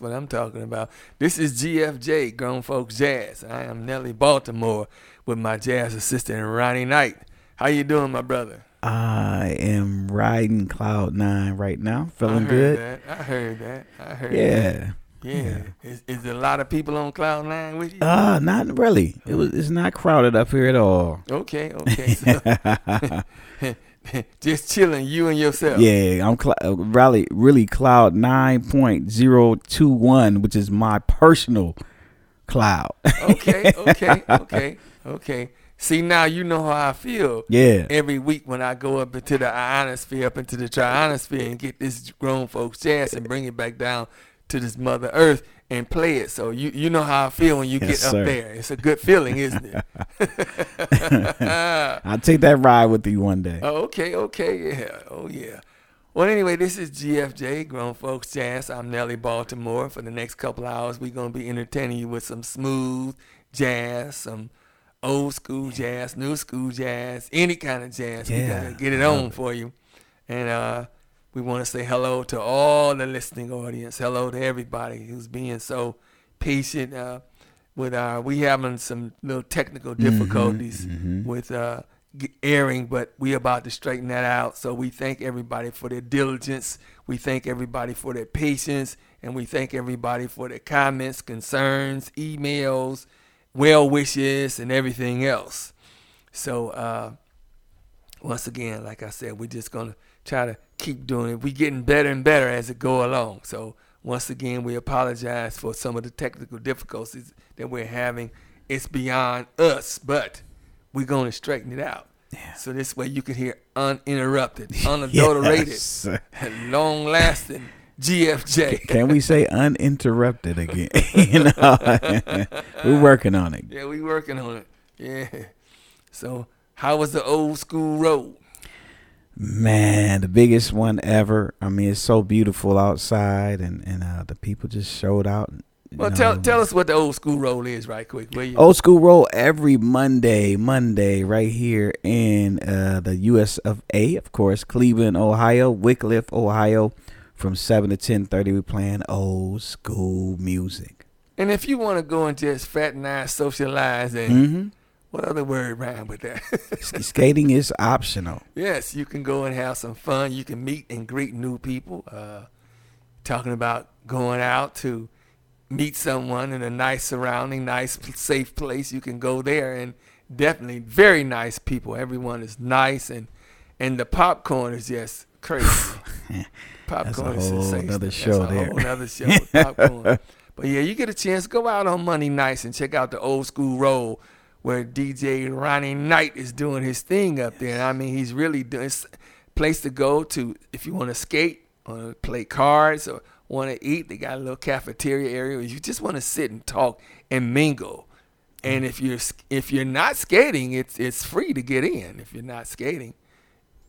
Yeah, yeah, that's what I'm talking about. This is GFJ, Grown Folks Jazz. I am Nellie Baltimore with my jazz assistant Ronnie Knight. How you doing, my brother? I am riding cloud nine right now, feeling good. I heard good. That. I heard that. I heard Yeah. that. Yeah. Is, is a lot of people on Cloud Nine with you? Uh, not really. It was. It's not crowded up here at all. okay, okay. So, just chilling, you and yourself. Yeah, I'm cl- uh, really, really cloud nine point zero two one, which is my personal cloud. Okay, okay, okay, okay. See, now you know how I feel. yeah. every week when I go up into the ionosphere, up into the trionosphere, and get this grown folks jazz and bring it back down to this Mother Earth and play it. So you you know how I feel when you Yes, get up sir. there. It's a good feeling, isn't it? I'll take that ride with you one day. oh, okay, okay, yeah, oh yeah. Well, anyway, this is GFJ, Grown Folks Jazz. I'm Nellie Baltimore. For the next couple hours, we're gonna be entertaining you with some smooth jazz, some old school jazz, new school jazz, any kind of jazz. we Yeah, gotta get it on for you. And uh, we want to say hello to all the listening audience. Hello to everybody who's being so patient uh, with our. We having some little technical difficulties with uh, airing, but we about to straighten that out. So we thank everybody for their diligence. We thank everybody for their patience, and we thank everybody for their comments, concerns, emails, well wishes, and everything else. So. Uh, once again, like I said, we're just gonna try to keep doing it. We're getting better and better as it go along. So once again, we apologize for some of the technical difficulties that we're having. It's beyond us, but we're gonna straighten it out. So this way you can hear uninterrupted, unadulterated, Yes. long lasting GFJ. Can we say uninterrupted again? you know, we're working on it. Yeah, we're working on it. Yeah. So how was the old school road? Man, the biggest one ever. I mean, it's so beautiful outside, and and uh, the people just showed out. Well, tell know. tell us what the old school roll is, right quick, will you? Old school roll every Monday, Monday right here in uh, the U.S. of A. Of course, Cleveland, Ohio, Wickliffe, Ohio, from seven to ten thirty. We playing old school music. And if you want to go and just fraternize, socialize, and hmm what other word rhyme with that? Skating is optional. yes, you can go and have some fun. You can meet and greet new people. Uh, talking about going out to meet someone in a nice surrounding, nice, safe place. You can go there and definitely very nice people. Everyone is nice and and the popcorn is just crazy. popcorn That's a is whole sensational. nother That's show a there. whole nother show. with popcorn. But yeah, you get a chance, to go out on Monday nights and check out the old school roll where DJ Ronnie Knight is doing his thing up there. I mean, he's really doing it's a place to go to if you want to skate, want to play cards, or want to eat. They got a little cafeteria area where you just want to sit and talk and mingle. And if you're if you're not skating, it's it's free to get in. If you're not skating,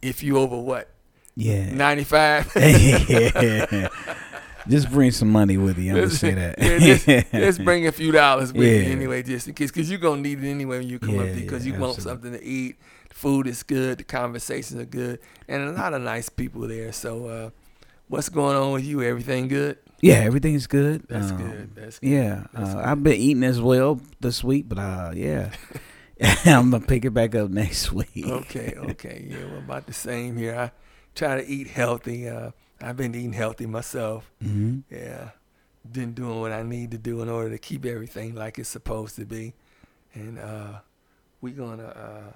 if you over what Yeah. ninety five. yeah. Just bring some money with you. I'm gonna say that. yeah, just, just bring a few dollars with you anyway, just in case, because you're gonna need it anyway when you come up Yeah, there, because yeah, you want something to eat. The food is good, the conversations are good, and a lot of nice people there. So, uh, what's going on with you? Everything good? yeah, everything's good. That's Um, good. That's good. Yeah, That's uh, I've been eating as well this week, but uh, yeah, I'm gonna pick it back up next week. Okay, okay, yeah, we're about the same here. I try to eat healthy. Uh, I've been eating healthy myself. hmm Yeah, been doing what I need to do in order to keep everything like it's supposed to be, and uh, we gonna uh,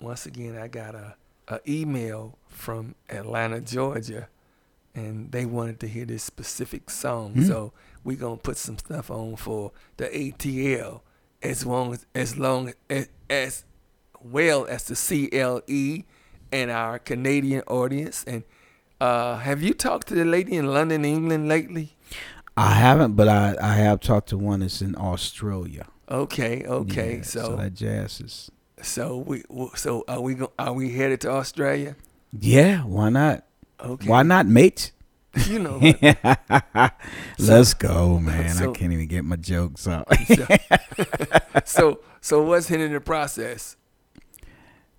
once again. I got a, a email from Atlanta, Georgia, and they wanted to hear this specific song, Hmm. so we're gonna put some stuff on for the ATL as long as as long as, as well as the CLE and our Canadian audience and. Uh, have you talked to the lady in London, England lately? I haven't, but I I have talked to one that's in Australia. Okay, okay. Yeah, so, that jazz is. so we, so are we go, are we headed to Australia? Yeah, why not? Okay. Why not, mate? You know? Let's go, man. so- I can't even get my jokes out. so, so so what's hindering the process?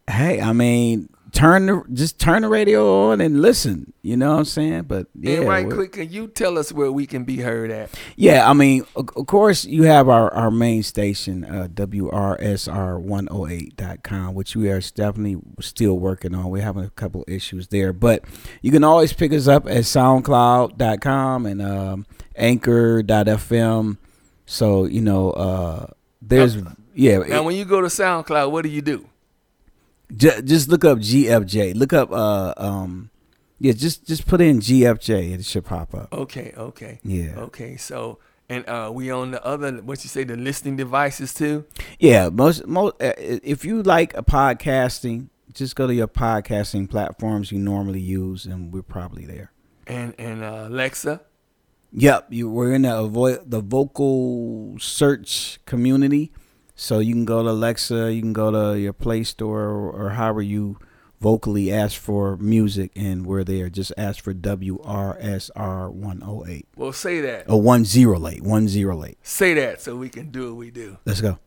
hey, I mean, turn the just turn the radio on and listen. You know what I'm saying? But yeah, and right quick, can you tell us where we can be heard at? Yeah, I mean, of, of course, you have our, our main station, uh, WRSR108.com, which we are definitely still working on. We're having a couple issues there, but you can always pick us up at SoundCloud.com and um, Anchor.fm. So, you know, uh, there's, yeah, Now, when you go to SoundCloud, what do you do? Ju- just look up GFJ. Look up, uh, um, yeah, just just put in GFJ. It should pop up. Okay, okay, Yeah. okay. So, and uh, we on the other, what you say, the listening devices too. Yeah, most most uh, if you like a podcasting, just go to your podcasting platforms you normally use, and we're probably there. and and uh, Alexa. Yep, you we're in the avoid the vocal search community, so you can go to Alexa, you can go to your Play Store or, or however you vocally ask for music, and we're there. Just ask for WRSR one hundred eight Well, say that. or one zero eight one zero eight. Say that so we can do what we do. Let's go.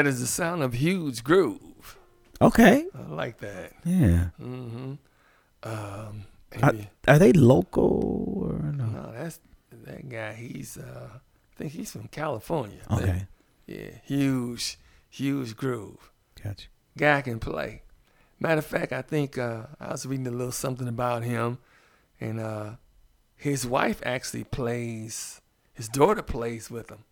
That is the sound of huge groove. Okay. I like that. Yeah. Mm-hmm. Um, Are, are they local or no? no, that's that guy. He's uh, I think he's from California. Okay. Yeah, huge, huge groove. Gotcha. Guy can play. Matter of fact, I think uh, I was reading a little something about him, and uh, his wife actually plays. His daughter plays with him.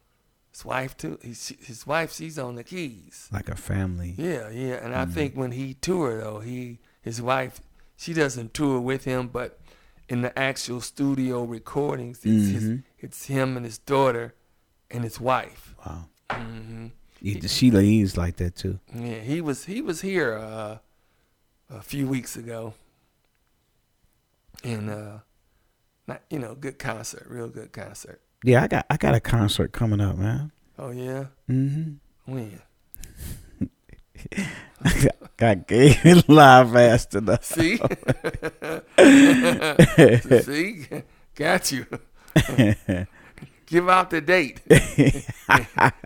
His wife too. His, his wife, she's on the keys. Like a family. Yeah, yeah. And I Mhm. think when he toured though, he his wife, she doesn't tour with him, but in the actual studio recordings, it's his, Mhm. it's him and his daughter, and his wife. Wow. hmm Yeah, Sheila E's like that too. Yeah, he was he was here uh, a few weeks ago, and uh, not you know good concert, real good concert. Yeah, I got I got a concert coming up, man. Oh yeah, Mm-hmm. when? got gay live fast enough. See, see, got you. Give out the date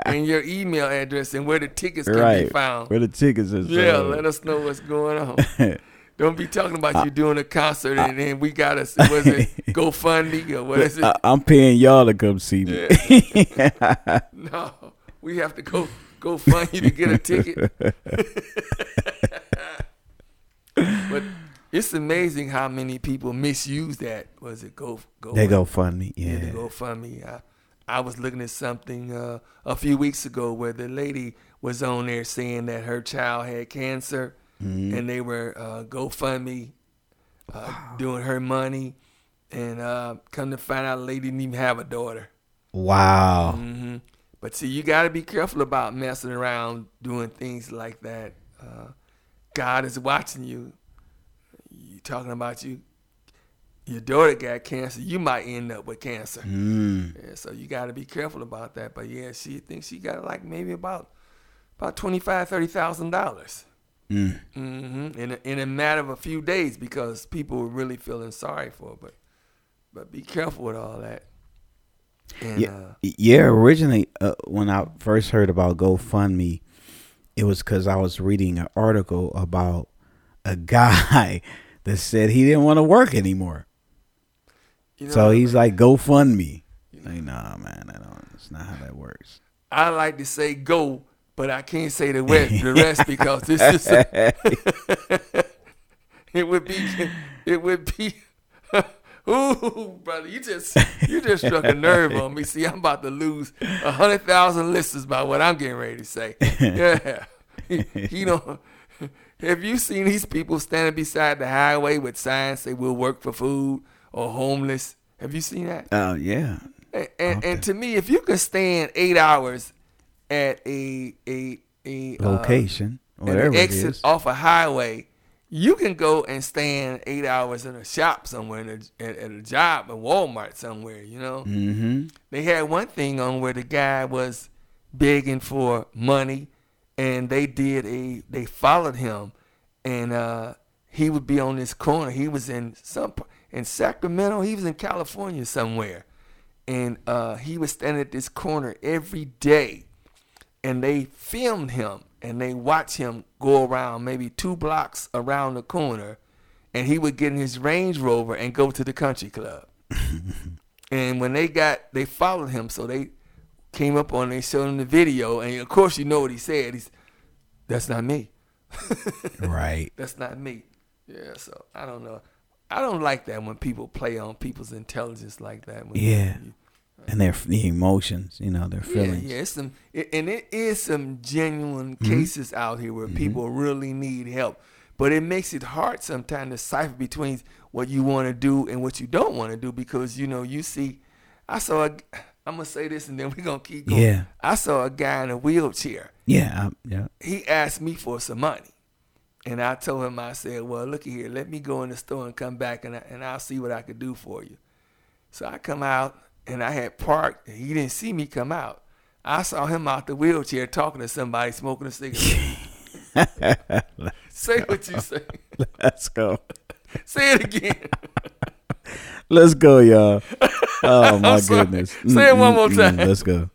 and your email address and where the tickets can be found. Where the tickets is. Yeah, let us know what's going on. Don't be talking about you doing a concert and then we got us. Was it GoFundMe or what is it? I, I'm paying y'all to come see me. no, we have to go go fund you to get a ticket. but it's amazing how many people misuse that. Was it go go? they go fund me. Yeah, Yeah. the GoFundMe. I, I was looking at something uh, a few weeks ago where the lady was on there saying that her child had cancer, Mhm. and they were uh, GoFundMe uh, doing her money, and uh, come to find out, the lady didn't even have a daughter. Wow. hmm But see, you got to be careful about messing around doing things like that. Uh, God is watching you. You talking about you. Your daughter got cancer. You might end up with cancer. Mm. Yeah, so you got to be careful about that. But yeah, she thinks she got like maybe about about twenty five, thirty thousand dollars. Mm. Mm-hmm. In a, in a matter of a few days because people were really feeling sorry for her. But but be careful with all that. And Yeah. uh, Yeah, originally uh, when I first heard about GoFundMe, it was because I was reading an article about a guy that said he didn't want to work anymore. you know, so he's like, GoFundMe. Like, nah, man, I don't. That's not how that works. I like to say go, but I can't say the rest, the rest because this is it would be it would be ooh brother you just you just struck a nerve on me. See i'm about to lose a hundred thousand listeners by what i'm getting ready to say. Yeah. You know have you seen these people standing beside the highway with signs say we'll work for food or homeless? Have you seen that? Oh yeah, and, and, and to me, if you can stand eight hours at a a a uh, location, at whatever exit is. off a highway, you can go and stand eight hours in a shop somewhere, in a, at, at a job at Walmart somewhere. You know, Mm-hmm. they had one thing on where the guy was begging for money, and they did a they followed him, and uh, he would be on this corner. He was in some in Sacramento. He was in California somewhere, and uh, he was standing at this corner every day, and they filmed him and they watched him go around maybe two blocks around the corner, and he would get in his Range Rover and go to the country club. And when they got, they followed him, so they came up on, they showed him the video, and of course you know what he said. He's, "That's not me. Right. That's not me." Yeah, so I don't know. I don't like that when people play on people's intelligence like that. When Yeah. you- And their the emotions, you know, their feelings. yeah, it's some, it, and it is some genuine Mhm. cases out here where people really need help. But it makes it hard sometimes to cipher between what you want to do and what you don't want to do because you know you see. I saw. A, I'm gonna say this and then we're gonna keep going. Yeah. I saw a guy in a wheelchair. Yeah. I, yeah. He asked me for some money, and I told him I said, "Well, look here, let me go in the store and come back and I, and I'll see what I could do for you." So I come out and I had parked. And he didn't see me come out. I saw him out the wheelchair talking to somebody, smoking a cigarette. say what you say. Let's go. Say it again. Let's go, y'all. Oh my goodness. Say it one more time. Let's go.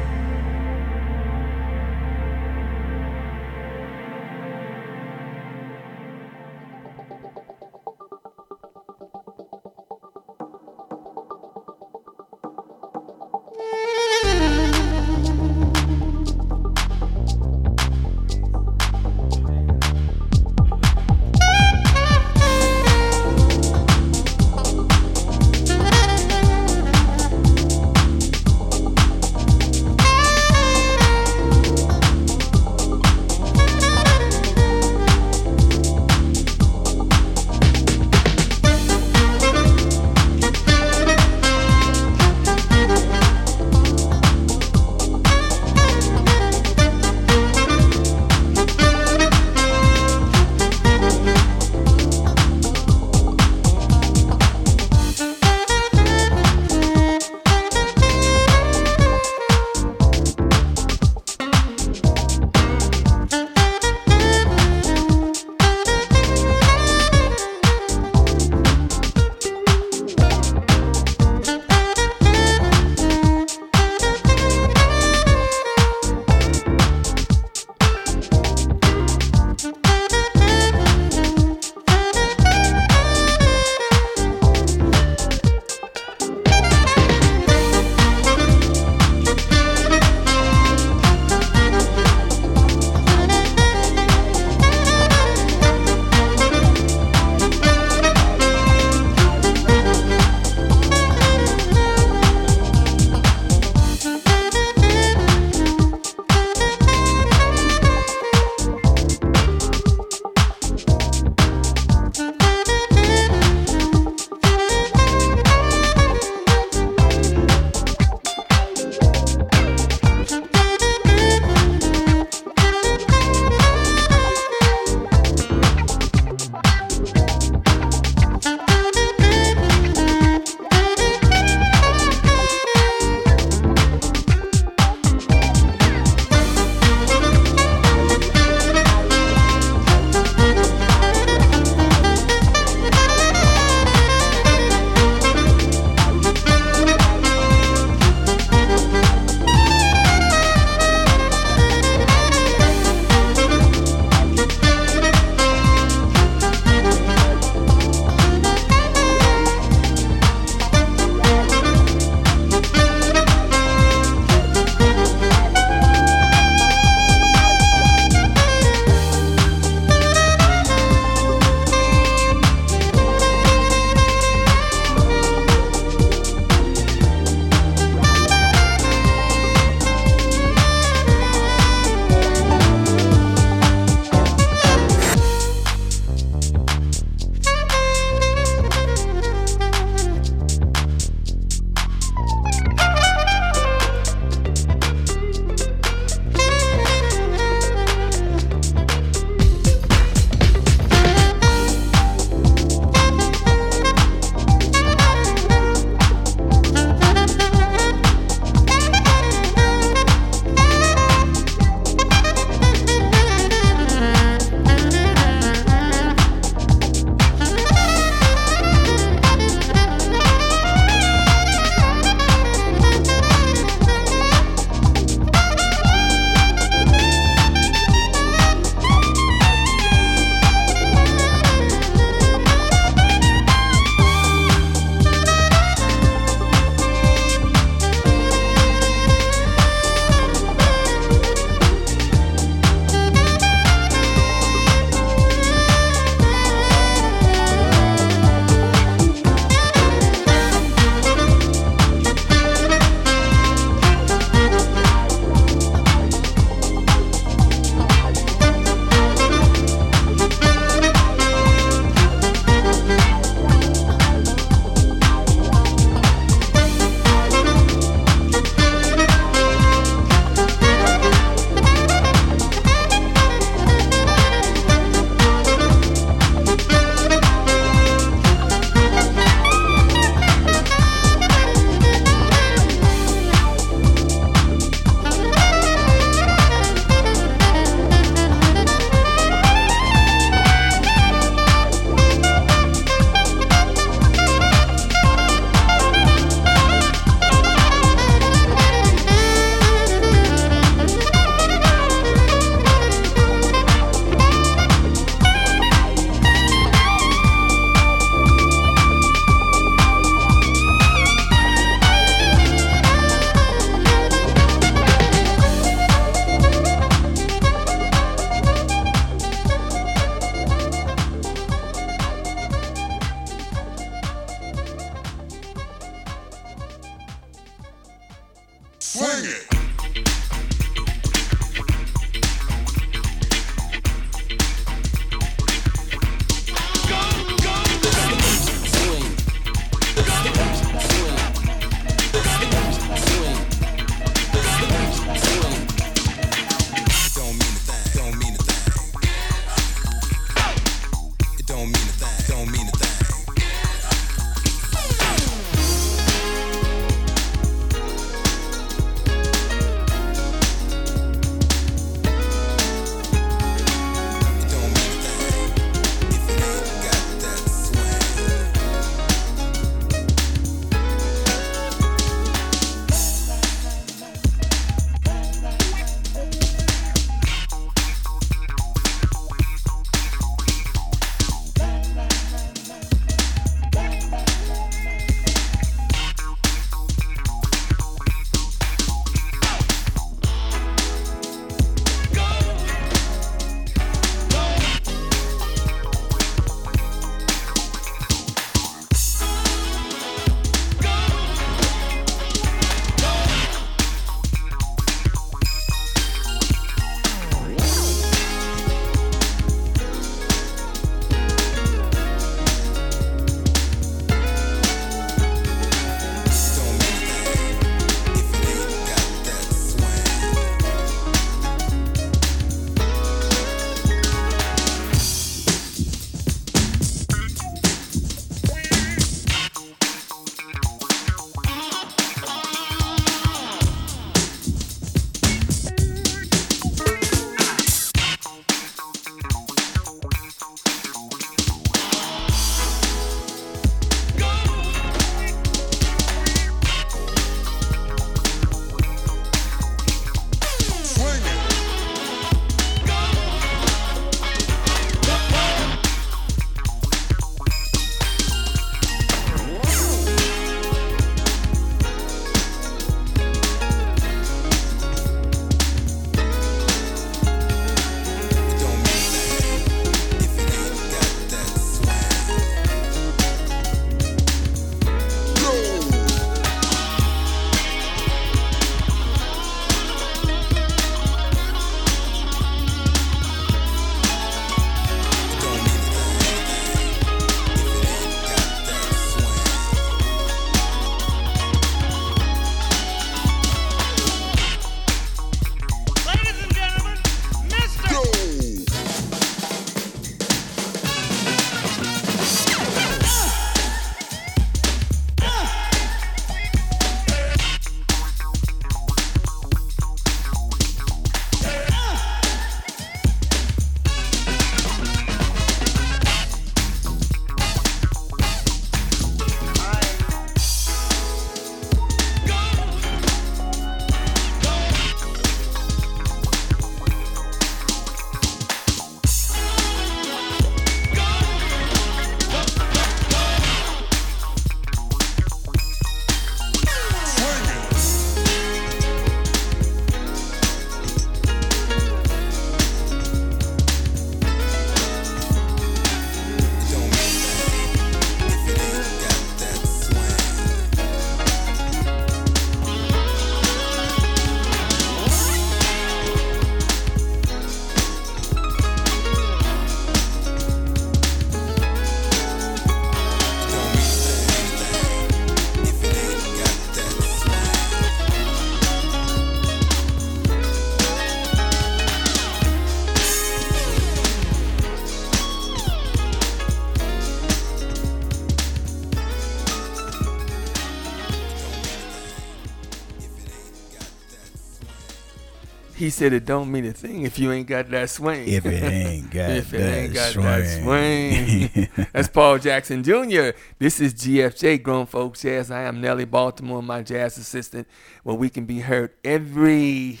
Said it don't mean a thing if you ain't got that swing. If it ain't got if it that ain't got swing. that swing. That's Paul Jackson Jr. This is GFJ, Grown Folks Jazz. I am Nellie Baltimore, my jazz assistant, where we can be heard every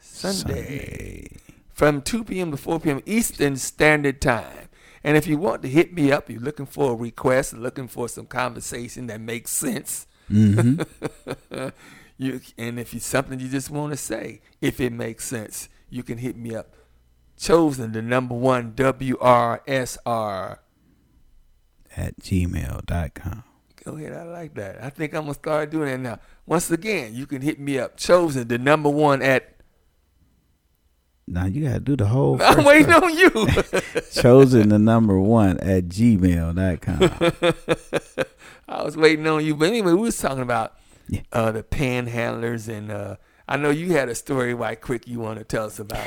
Sunday, from 2 p.m. to 4 p.m. Eastern Standard Time. And if you want to hit me up, you're looking for a request, looking for some conversation that makes sense. Mm-hmm. you and if it's something you just want to say, if it makes sense, you can hit me up. Chosen the number one WRSR at gmail.com. Go ahead. I like that. I think I'm gonna start doing that now. Once again, you can hit me up. Chosen the number one at. Now you gotta do the whole. I'm waiting part. on you. Chosen the number one at gmail.com. I was waiting on you. But anyway, we was talking about Yeah. uh, the panhandlers, and uh, I know you had a story right quick you want to tell us about.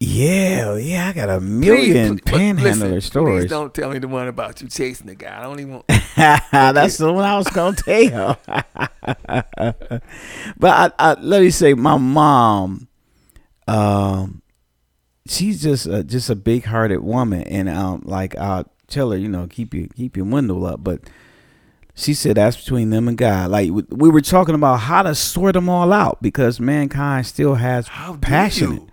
yeah, yeah, I got a million pl- but panhandler listen, stories. Please don't tell me the one about you chasing the guy. I don't even. Want, That's the one I was gonna tell. but I, I, let me say, my mom, um, she's just a, just a big hearted woman, and um, like I tell her, you know, keep your keep your window up, but. She said that's between them and God. Like we- we were talking about how to sort them all out because mankind still has How passionate. you?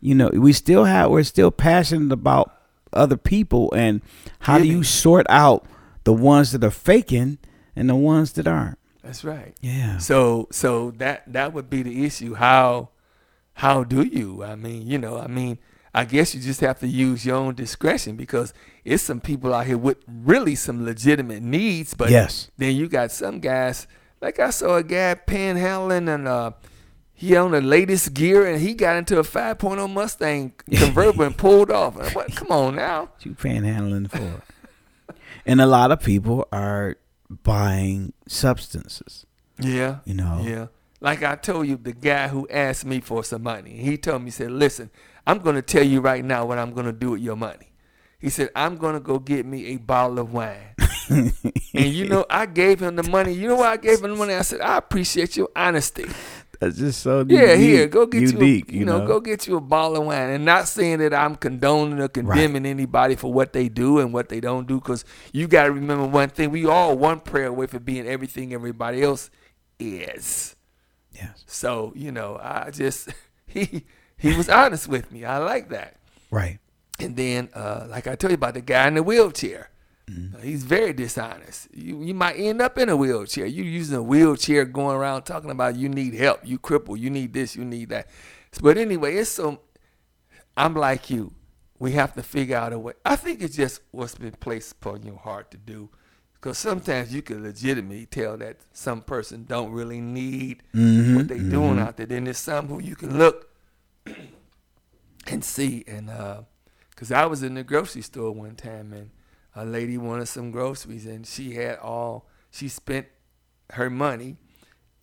You know, we still have we're still passionate about other people and how do you sort out the ones that are faking and the ones that aren't? That's right. Yeah. So so that that would be the issue. How how do you? I mean, you know, I mean, I guess you just have to use your own discretion because it's some people out here with really some legitimate needs, but Yes. then you got some guys like I saw a guy panhandling and uh he owned the latest gear and he got into a 5.0 Mustang convertible and pulled off. Like, come on now. What you panhandling for? and a lot of people are buying substances. Yeah. You know. Yeah. Like I told you, the guy who asked me for some money, he told me, he said, listen, I'm going to tell you right now what I'm going to do with your money. He said, I'm going to go get me a bottle of wine. and you know, I gave him the money. You know why I gave him the money? I said, I appreciate your honesty. That's just so unique, Yeah, here, go get unique, you, a, you, know, go get you a bottle of wine. And not saying that I'm condoning or condemning anybody for what they do and what they don't do, because you got to remember one thing: we all one prayer away from being everything everybody else is. Yes. So you know, I just he he was honest with me. I like that. Right. And then, uh, like I told you about the guy in the wheelchair, Uh, he's very dishonest. You you might end up in a wheelchair. You using a wheelchair, going around talking about you need help, you cripple, you need this, you need that. But anyway, it's so. I'm like you. We have to figure out a way. I think it's just what's been placed upon your heart to do. Because sometimes you can legitimately tell that some person don't really need what they doing out there. Then there's some who you can look and see. And uh because I was in the grocery store one time and a lady wanted some groceries and she had all she spent her money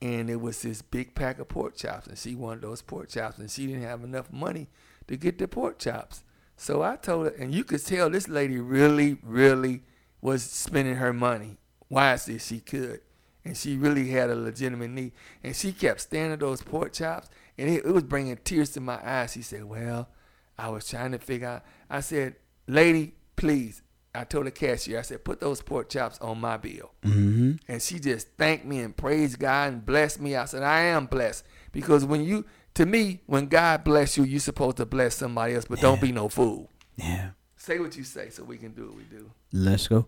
and it was this big pack of pork chops and she wanted those pork chops and she didn't have enough money to get the pork chops. So I told her, and you could tell this lady really, really was spending her money wisely she could. And she really had a legitimate need. And she kept standing those pork chops, and it, it was bringing tears to my eyes. He said, Well, I was trying to figure out. I said, Lady, please. I told the cashier, I said, Put those pork chops on my bill. Mm-hmm. And she just thanked me and praised God and blessed me. I said, I am blessed. Because when you, to me, when God bless you, you're supposed to bless somebody else, but don't be no fool. Yeah. Say what you say so we can do what we do. Let's go.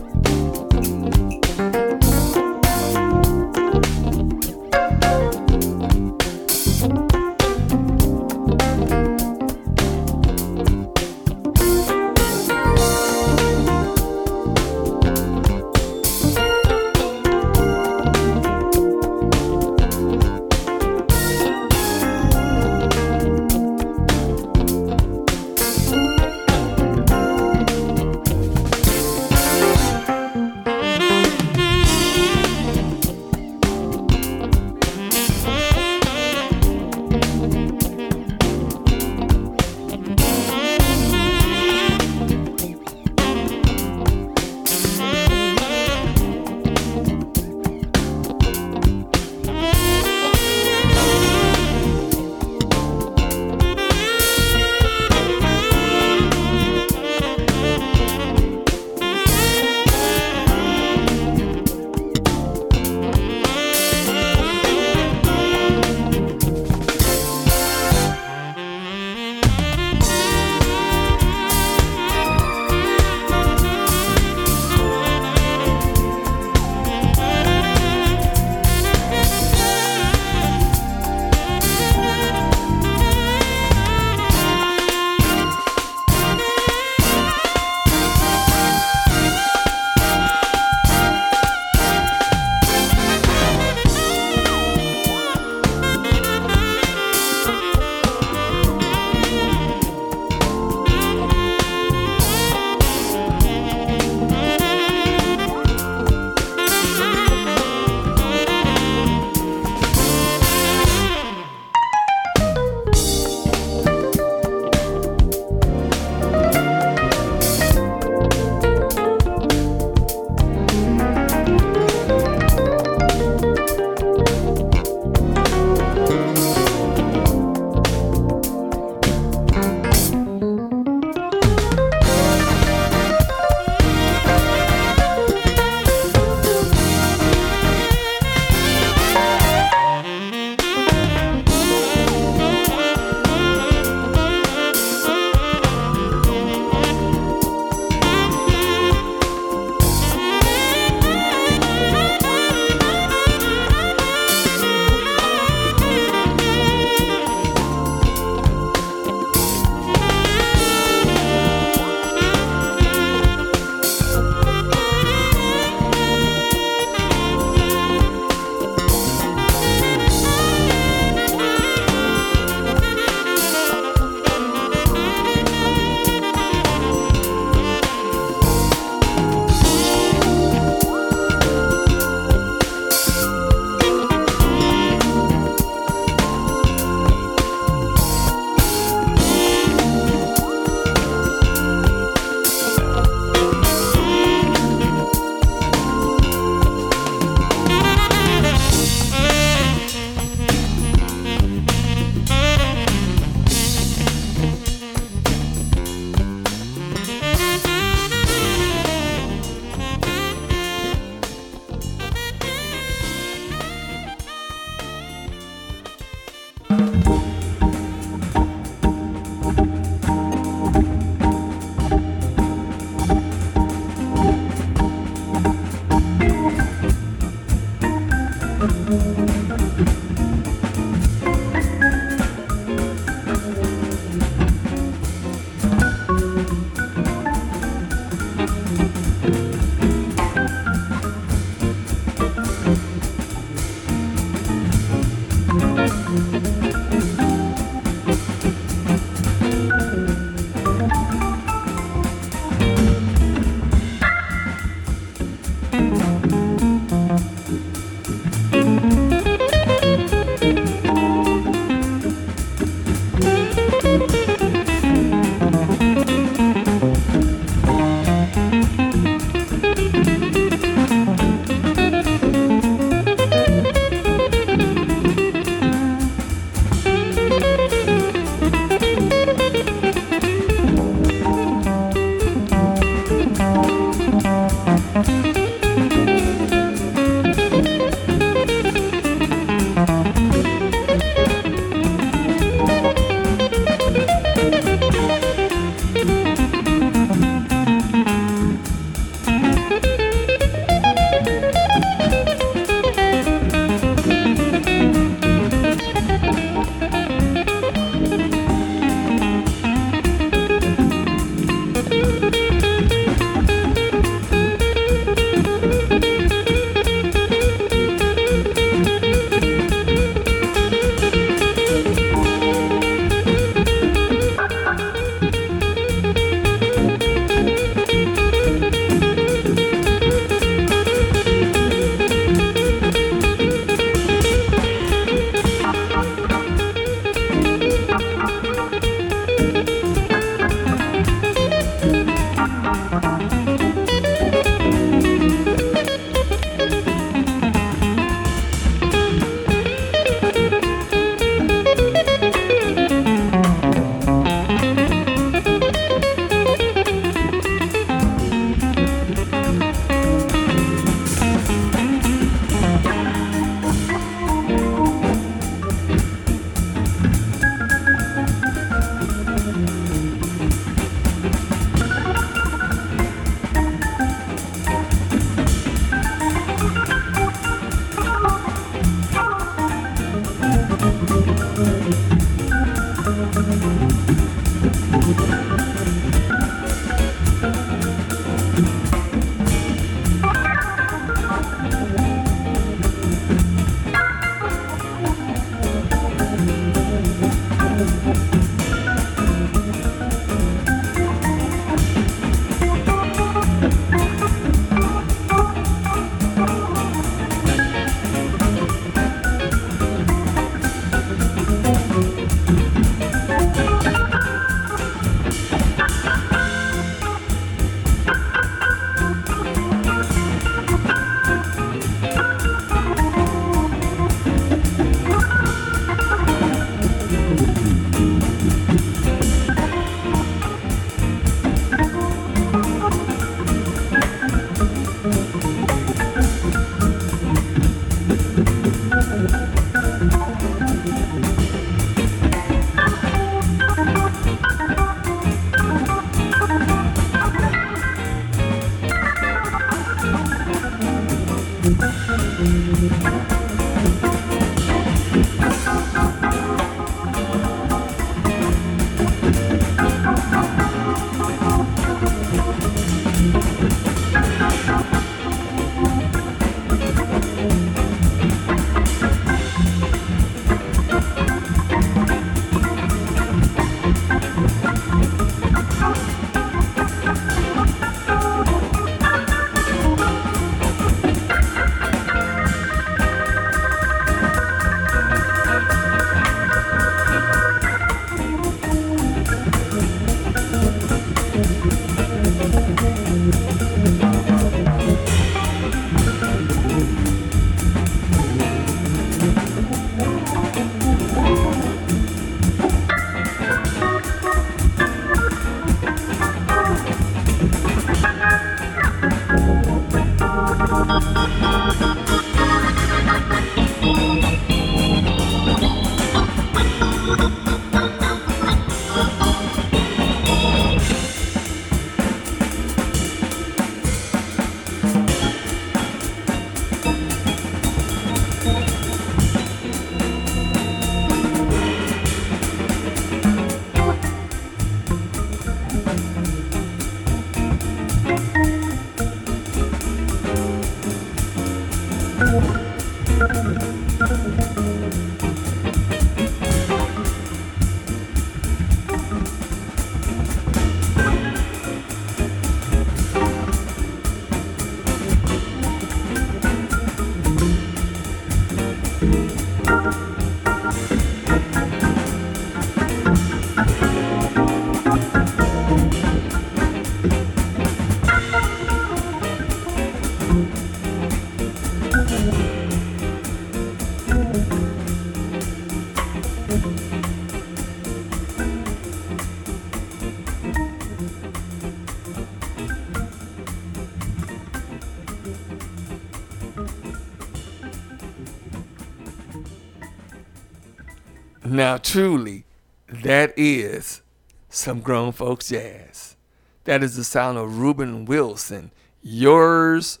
Now, truly, that is some grown folks jazz. That is the sound of Reuben Wilson, yours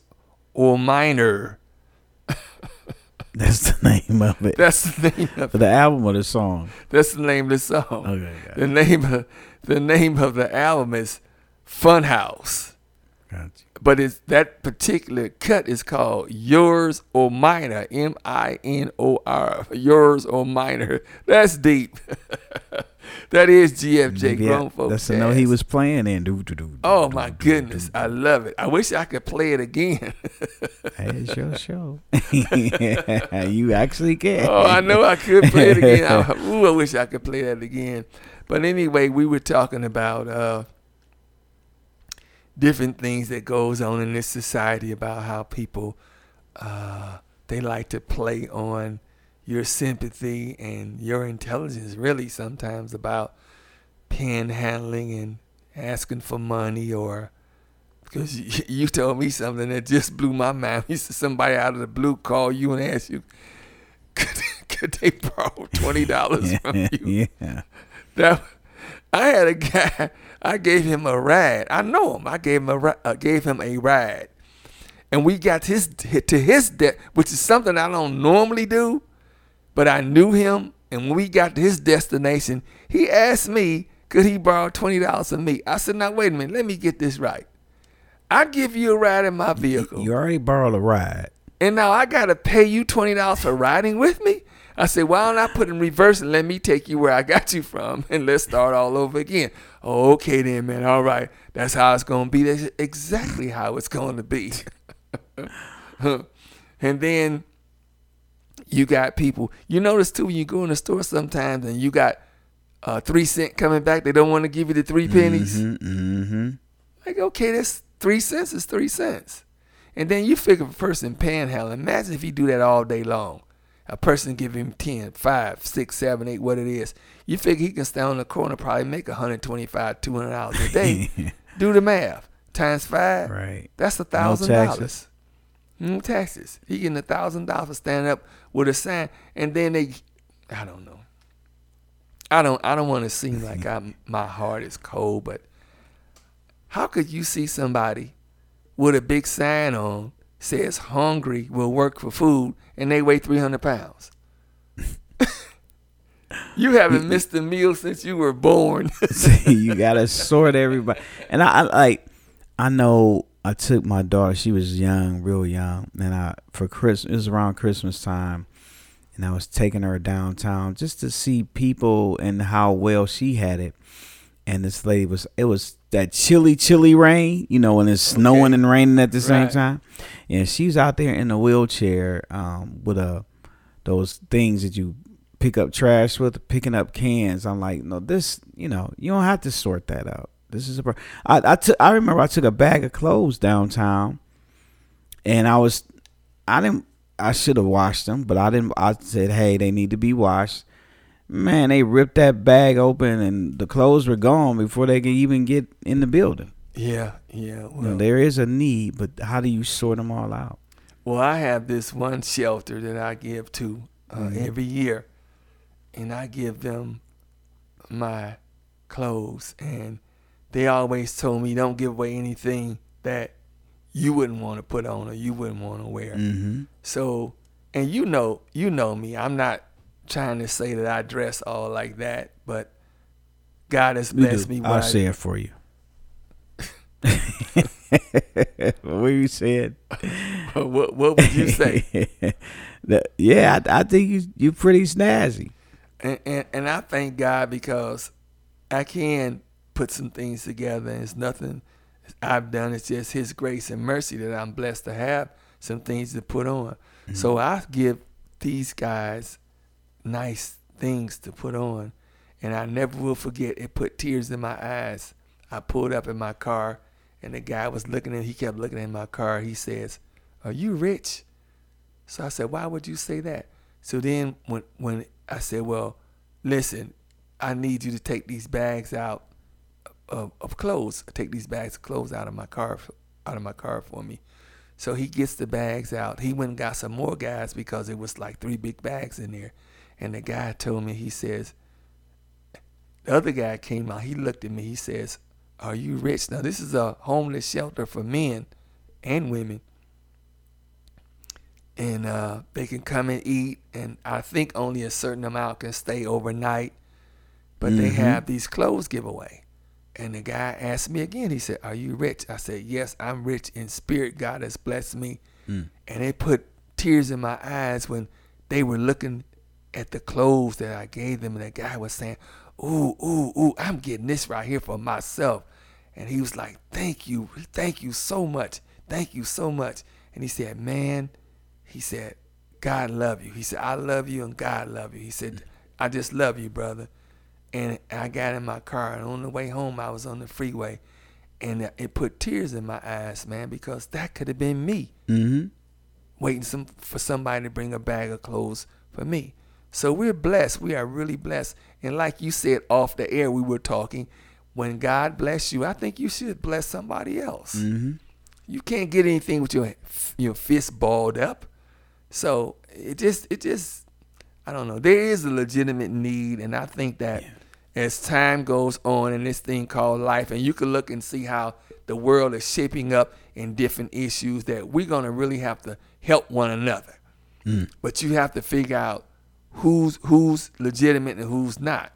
or minor. That's the name of it. That's the name of the album or the song? that's the name of the song. Okay, The name of the name of the album is Funhouse. Gotcha. But it's that particular cut is called Yours or Minor, M I N O R. Yours or Minor. That's deep. that is GFJ Yeah, Grown Folks. that's the note he was playing in. Oh my goodness, I love it. I wish I could play it again. It's your show. you actually can. oh, I know I could play it again. I, ooh, I wish I could play that again. But anyway, we were talking about uh, different things that goes on in this society about how people uh, they like to play on your sympathy and your intelligence. Really, sometimes about panhandling and asking for money or because you, told me something that just blew my mind. You said somebody out of the blue call you and ask you, could, could they borrow twenty dollars from you? yeah. That I had a guy. I gave him a ride. I know him. I gave him a ri- uh, gave him a ride, and we got his to his debt, which is something I don't normally do, but I knew him, and when we got to his destination, he asked me, could he borrow twenty dollars from me? I said, now wait a minute, let me get this right. I give you a ride in my vehicle. You already borrowed a ride. And now I gotta pay you twenty dollars for riding with me. I said, why don't I put in reverse and let me take you where I got you from, and let's start all over again. Okay then, man. All right, that's how it's gonna be. That's exactly how it's gonna be. and then you got people. You notice too when you go in the store sometimes, and you got uh, three cent coming back. They don't want to give you the three pennies. Mm-hmm. Like, okay, that's three cents is three cents. And then you figure a person panhandling. Imagine if you do that all day long. A person give him 10, 5, 6, 7, 8, what it is. You figure he can stand on the corner, probably make 125 $200 a day. do the math. Times five. Right. That's a No thousand taxes. dollars. No taxes. He getting a thousand dollars for standing up with a sign, and then they, I don't know. I don't. I don't want to seem like I'm. My heart is cold, but how could you see somebody with a big sign on says hungry will work for food, and they weigh 300 pounds. you haven't missed a meal since you were born. See, you gotta sort everybody. And I, I like, I know I took my daughter. She was young, real young, and I for Christmas. It was around Christmas time, and I was taking her downtown just to see people and how well she had it. And this lady was. It was that chilly, chilly rain. You know, when it's snowing and raining at the same Right. time. And she's out there in a wheelchair um, with a those things that you pick up trash with, picking up cans. I'm like, no, this, you know, you don't have to sort that out. This is a. pro- I I took. I remember I took a bag of clothes downtown, and I was, I didn't. I should have washed them, but I didn't. I said, hey, they need to be washed. Man, they ripped that bag open, and the clothes were gone before they could even get in the building. yeah, yeah. Well, know, there is a need, but how do you sort them all out? Well, I have this one shelter that I give to uh, Mhm. every year, and I give them my clothes, and they always told me don't give away anything that you wouldn't want to put on or you wouldn't want to wear. Mm-hmm. So, and you know, you know me. I'm not trying to say that I dress all like that, but God has blessed me. I'll with- say it for you. what you said? what, what would you say? The- yeah, I, I think you you're pretty snazzy. and, and and I thank God because I can put some things together. And it's nothing I've done. It's just His grace and mercy that I'm blessed to have some things to put on. Mm-hmm. So I give these guys nice things to put on, and I never will forget. It put tears in my eyes. I pulled up in my car, and the guy was looking at. He kept looking at my car. He says, "Are you rich?" So I said, "Why would you say that?" So then when when I said, "Well, listen, I need you to take these bags out of, of clothes. Take these bags of clothes out of my car, out of my car for me." So he gets the bags out. He went and got some more guys because it was like three big bags in there. And the guy told me, he says, the other guy came out. He looked at me. He says, "Are you rich?" Now this is a homeless shelter for men and women and uh, they can come and eat. And I think only a certain amount can stay overnight. But they Mhm. have these clothes giveaway. And the guy asked me again. He said, "Are you rich?" I said, "Yes, I'm rich in spirit. God has blessed me." Mm. And it put tears in my eyes when they were looking at the clothes that I gave them, and the guy was saying, "Ooh, ooh, ooh, I'm getting this right here for myself." And he was like, "Thank you, thank you so much, thank you so much." And he said, "Man," he said, "God love you." He said, "I love you and God love you." He said, "I just love you, brother." And I got in my car, and on the way home, I was on the freeway, and it put tears in my eyes, man, because that could have been me Mm-hmm. waiting some for somebody to bring a bag of clothes for me. So we're blessed. We are really blessed. And like you said off the air, we were talking. When God bless you, I think you should bless somebody else. Mm-hmm. You can't get anything with your your fist balled up. So it just it just I don't know. There is a legitimate need, and I think that as time goes on in this thing called life, and you can look and see how the world is shaping up in different issues, that we're gonna really have to help one another. But you have to figure out who's who's legitimate and who's not.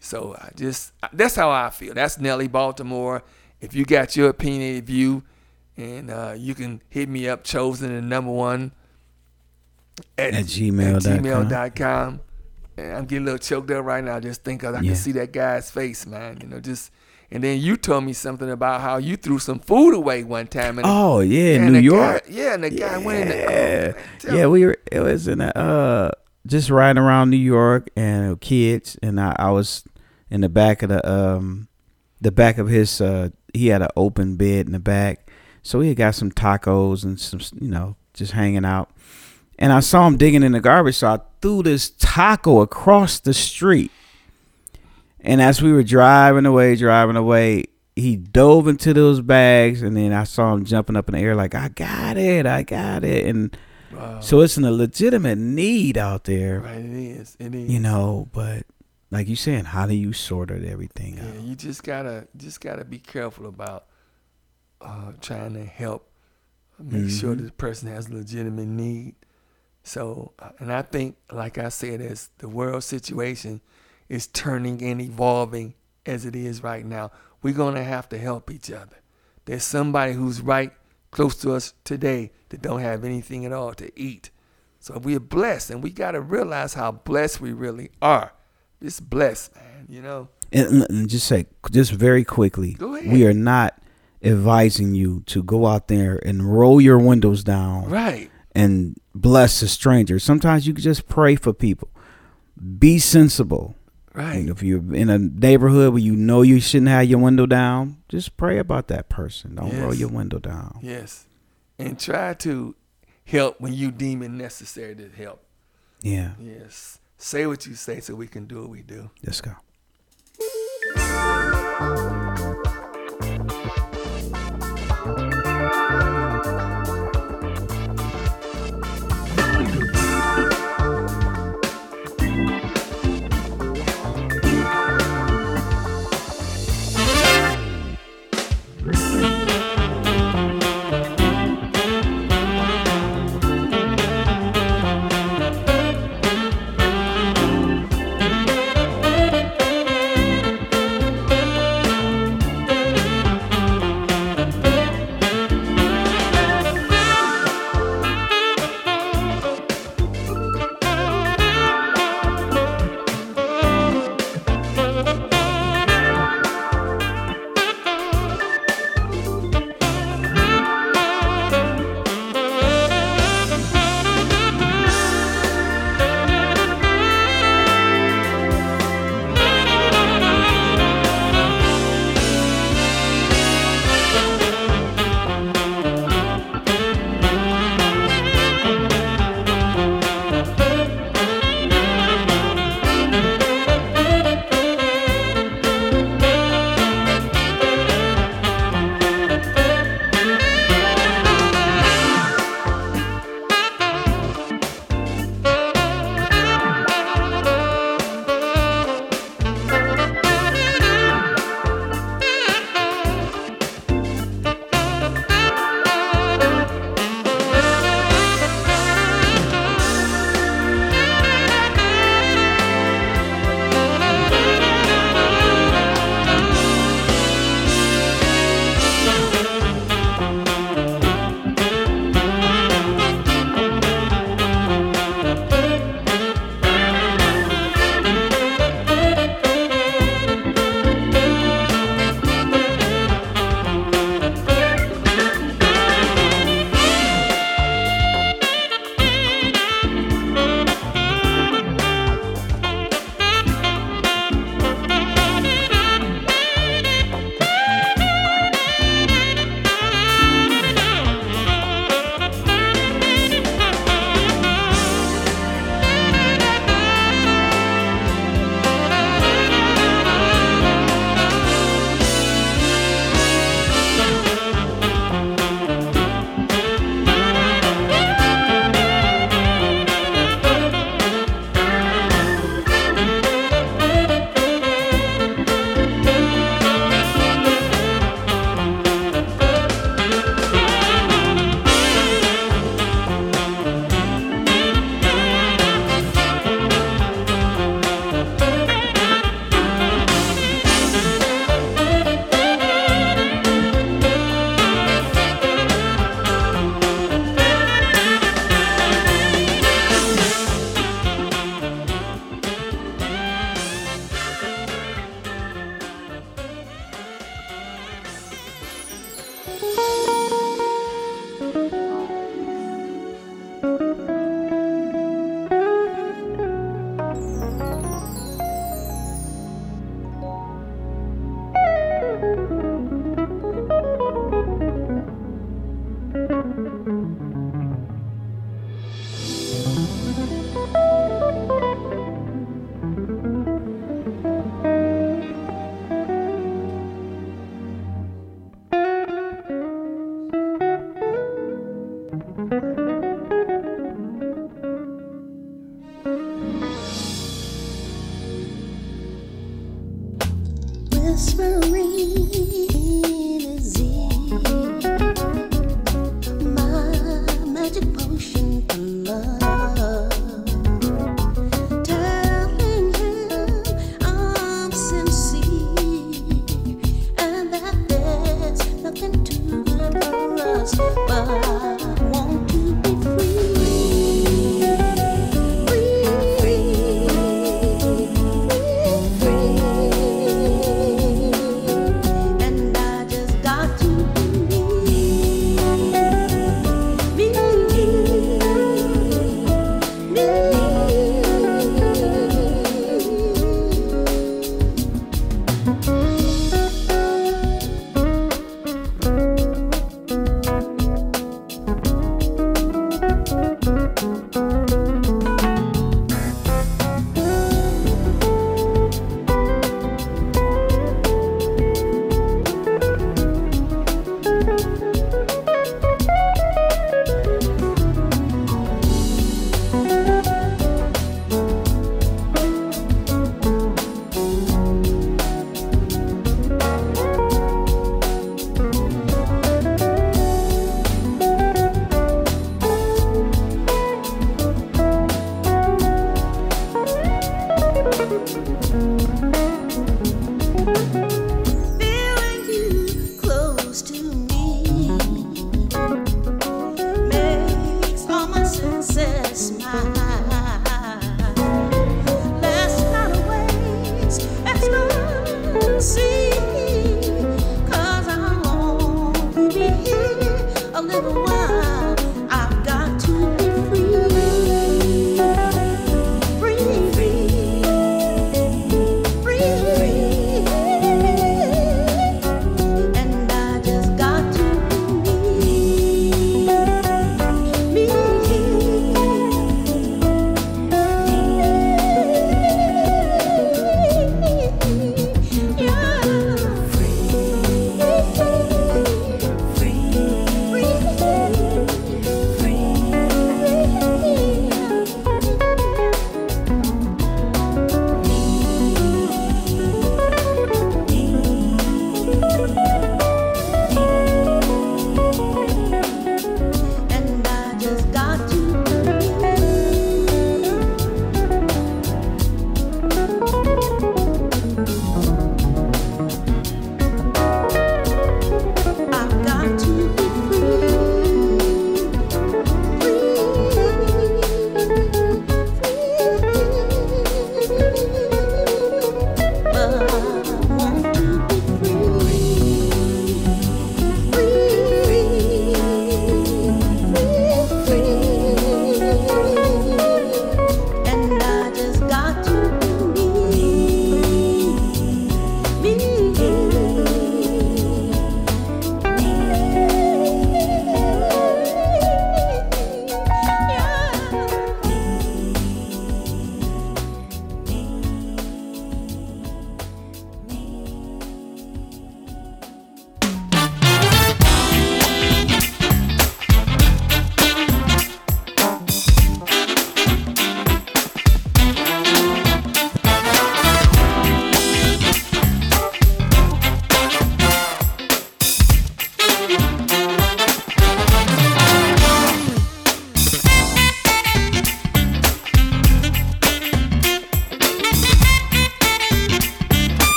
So I just that's how I feel. That's Nellie Baltimore. If you got your opinionated view, and uh, you can hit me up, chosen the number one At gmail at dot com. gmail.com. And I'm getting a little choked up right now. Just think 'cause I Yeah. can see that guy's face, man. You know, just and then you told me something about how you threw some food away one time. And Oh yeah, and New York. Guy, yeah, and the guy went in. The, oh, Yeah, man, yeah. me. We were. It was in a uh, just riding around New York and kids, and I, I was in the back of the um, the back of his. Uh, he had an open bed in the back, so he had got some tacos and some, you know, just hanging out. And I saw him digging in the garbage, so I threw this taco across the street. And as we were driving away, driving away, he dove into those bags, and then I saw him jumping up in the air like, "I got it, I got it!" And Wow. so it's in a legitimate need out there, right, it is. It is. you know. But like you saying, how do you sort it everything Yeah, out? you just gotta just gotta be careful about uh, trying to help make sure that the person has a legitimate need. So, uh, and I think, like I said, as the world situation is turning and evolving as it is right now, we're gonna have to help each other. There's somebody who's right close to us today that don't have anything at all to eat. So we're blessed, and we gotta realize how blessed we really are. It's blessed, man. You know. And, and just say, just very quickly, we are not advising you to go out there and roll your windows down Right. and bless a stranger. Sometimes you can just pray for people. Be sensible. Right. If you're in a neighborhood where you know you shouldn't have your window down, just pray about that person. Don't roll your window down. Yes. And try to help when you deem it necessary to help. Yeah, Yes. Say what you say so we can do what we do. let's go.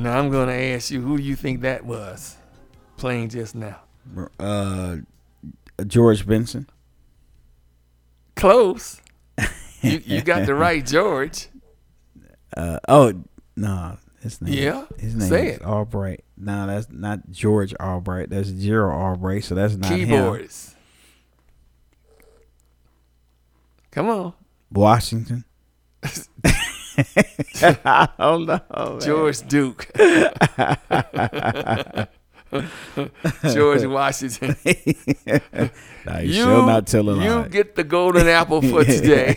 Now I'm gonna ask you, who do you think that was playing just now? Uh, George Benson. Close. you you got the right George. Uh, oh no, his name. Yeah, his name say is it. Albright. No, that's not George Albright. That's Gerald Albright. So that's not him. Keyboards. Come on, Washington. oh man. George Duke. George Washington. Nah, you, shall not tell a you get the golden apple for today.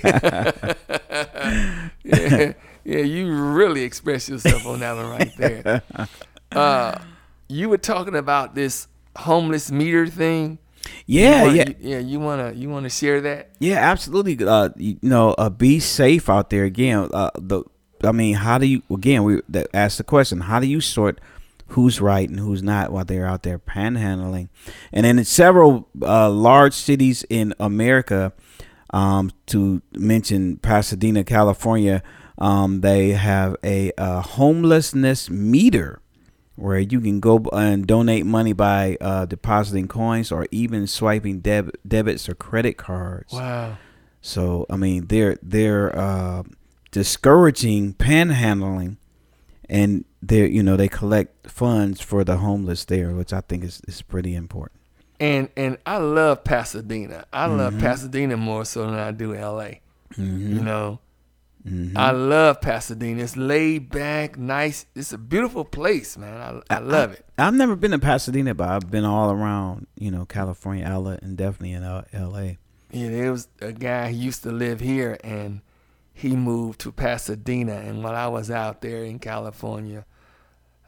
yeah, yeah, you really express yourself on that one right there. Uh, you were talking about this homeless meter thing. Yeah, wanna- yeah, you- yeah. You wanna you wanna share that? yeah, absolutely. Uh, you know, uh, be safe out there. Again, uh, the I mean, how do you again? We that ask the question: How do you sort who's right and who's not while they're out there panhandling? And then in several uh, large cities in America, um, to mention Pasadena, California, um, they have a, uh homelessness meter where you can go and donate money by uh, depositing coins or even swiping deb- debits or credit cards. Wow. So I mean, they're they're uh, discouraging panhandling, and they you know they collect funds for the homeless there, which I think is is pretty important. And and I love Pasadena. I Mm-hmm. love Pasadena more so than I do L.A. You know, Mm-hmm. I love Pasadena. It's laid back, nice. It's a beautiful place, man. I, I love it. I've never been to Pasadena, but I've been all around, you know, California, LA, and definitely in uh, L.A. Yeah, there was a guy who used to live here, and he moved to Pasadena. And while I was out there in California,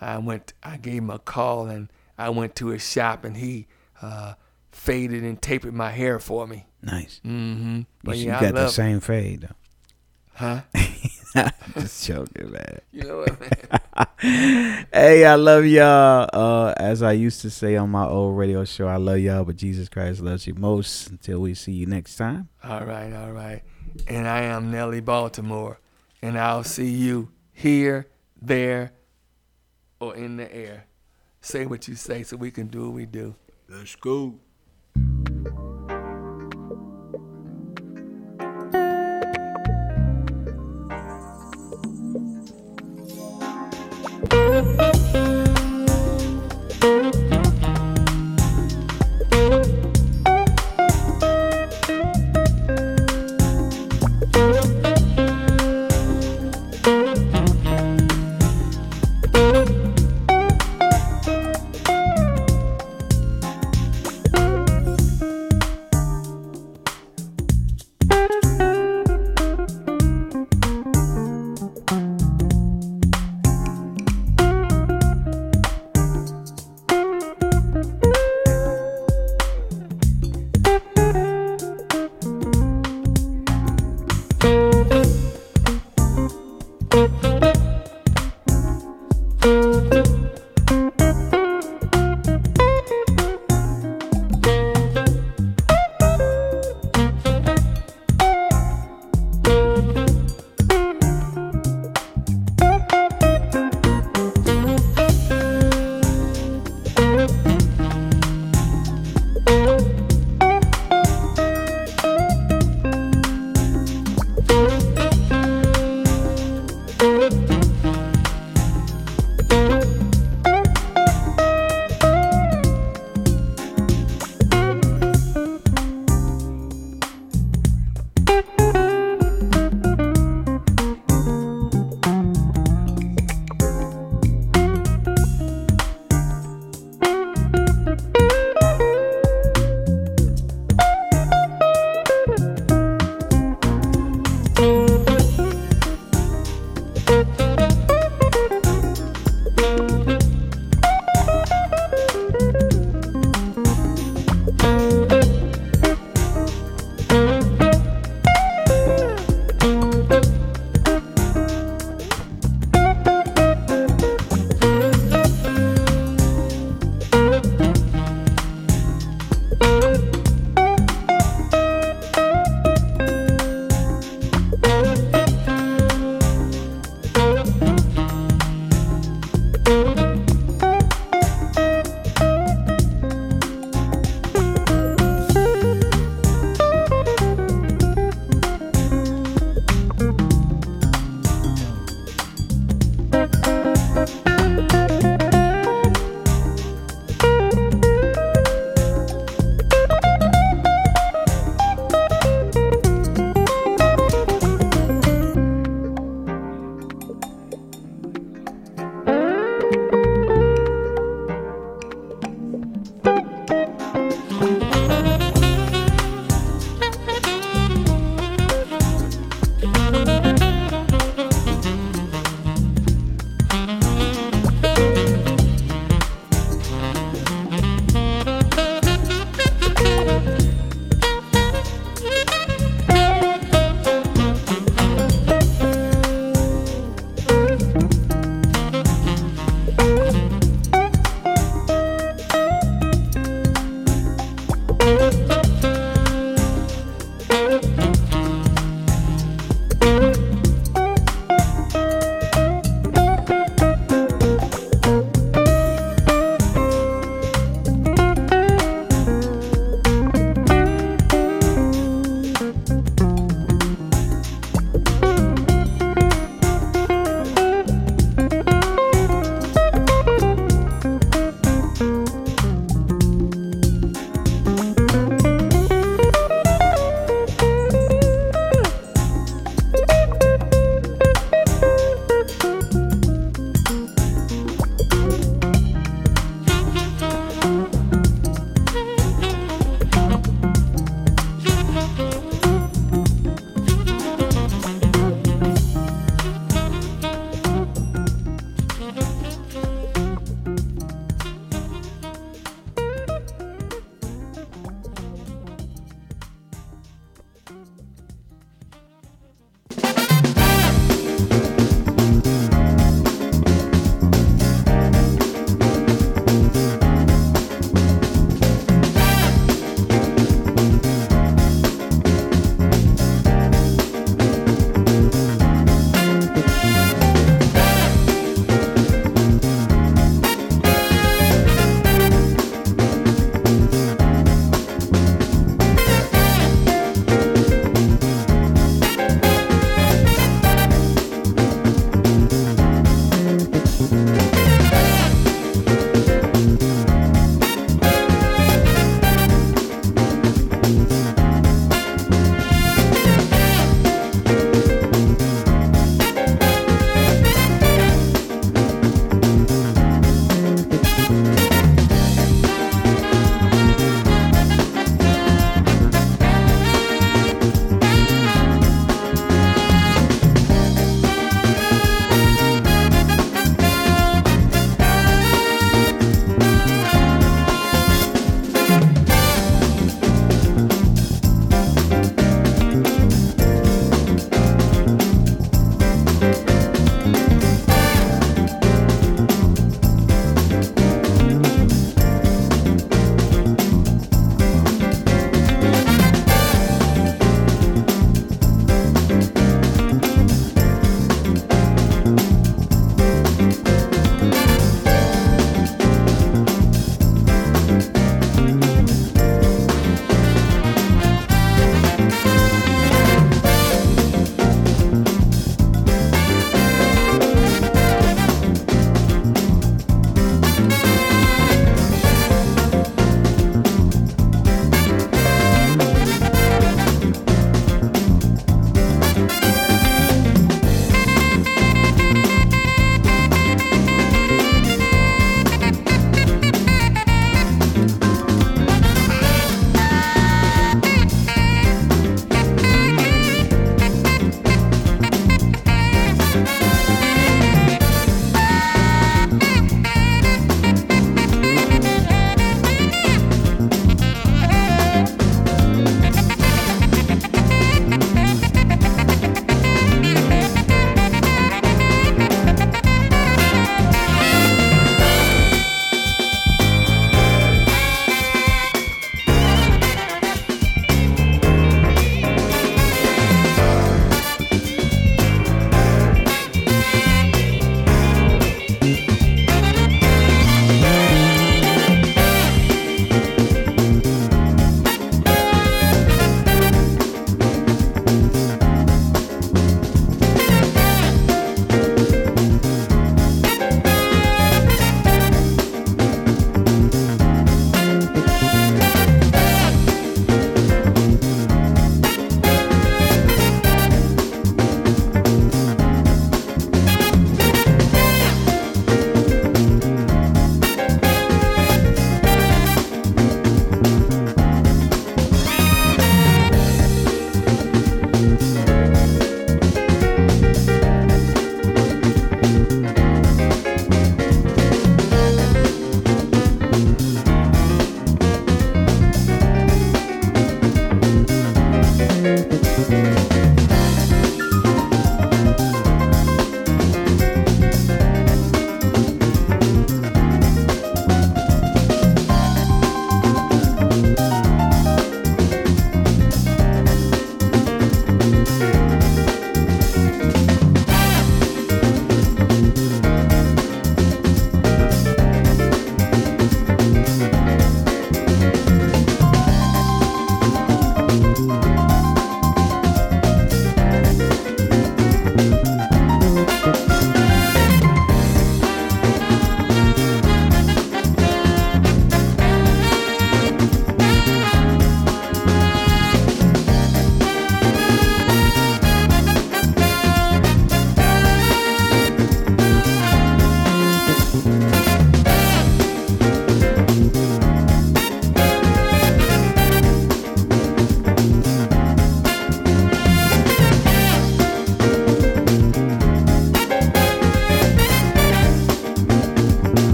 I went. I gave him a call, and I went to his shop, and he uh, faded and tapered my hair for me. Nice. Mm-hmm. You, But you yeah, got I the same fade, though. Huh? Just joking, man. You know what, man? hey, I love y'all. Uh, as I used to say on my old radio show, I love y'all, but Jesus Christ loves you most. Until we see you next time. all right, all right. And I am Nellie Baltimore, and I'll see you here, there, or in the air. Say what you say, so we can do what we do. Let's go.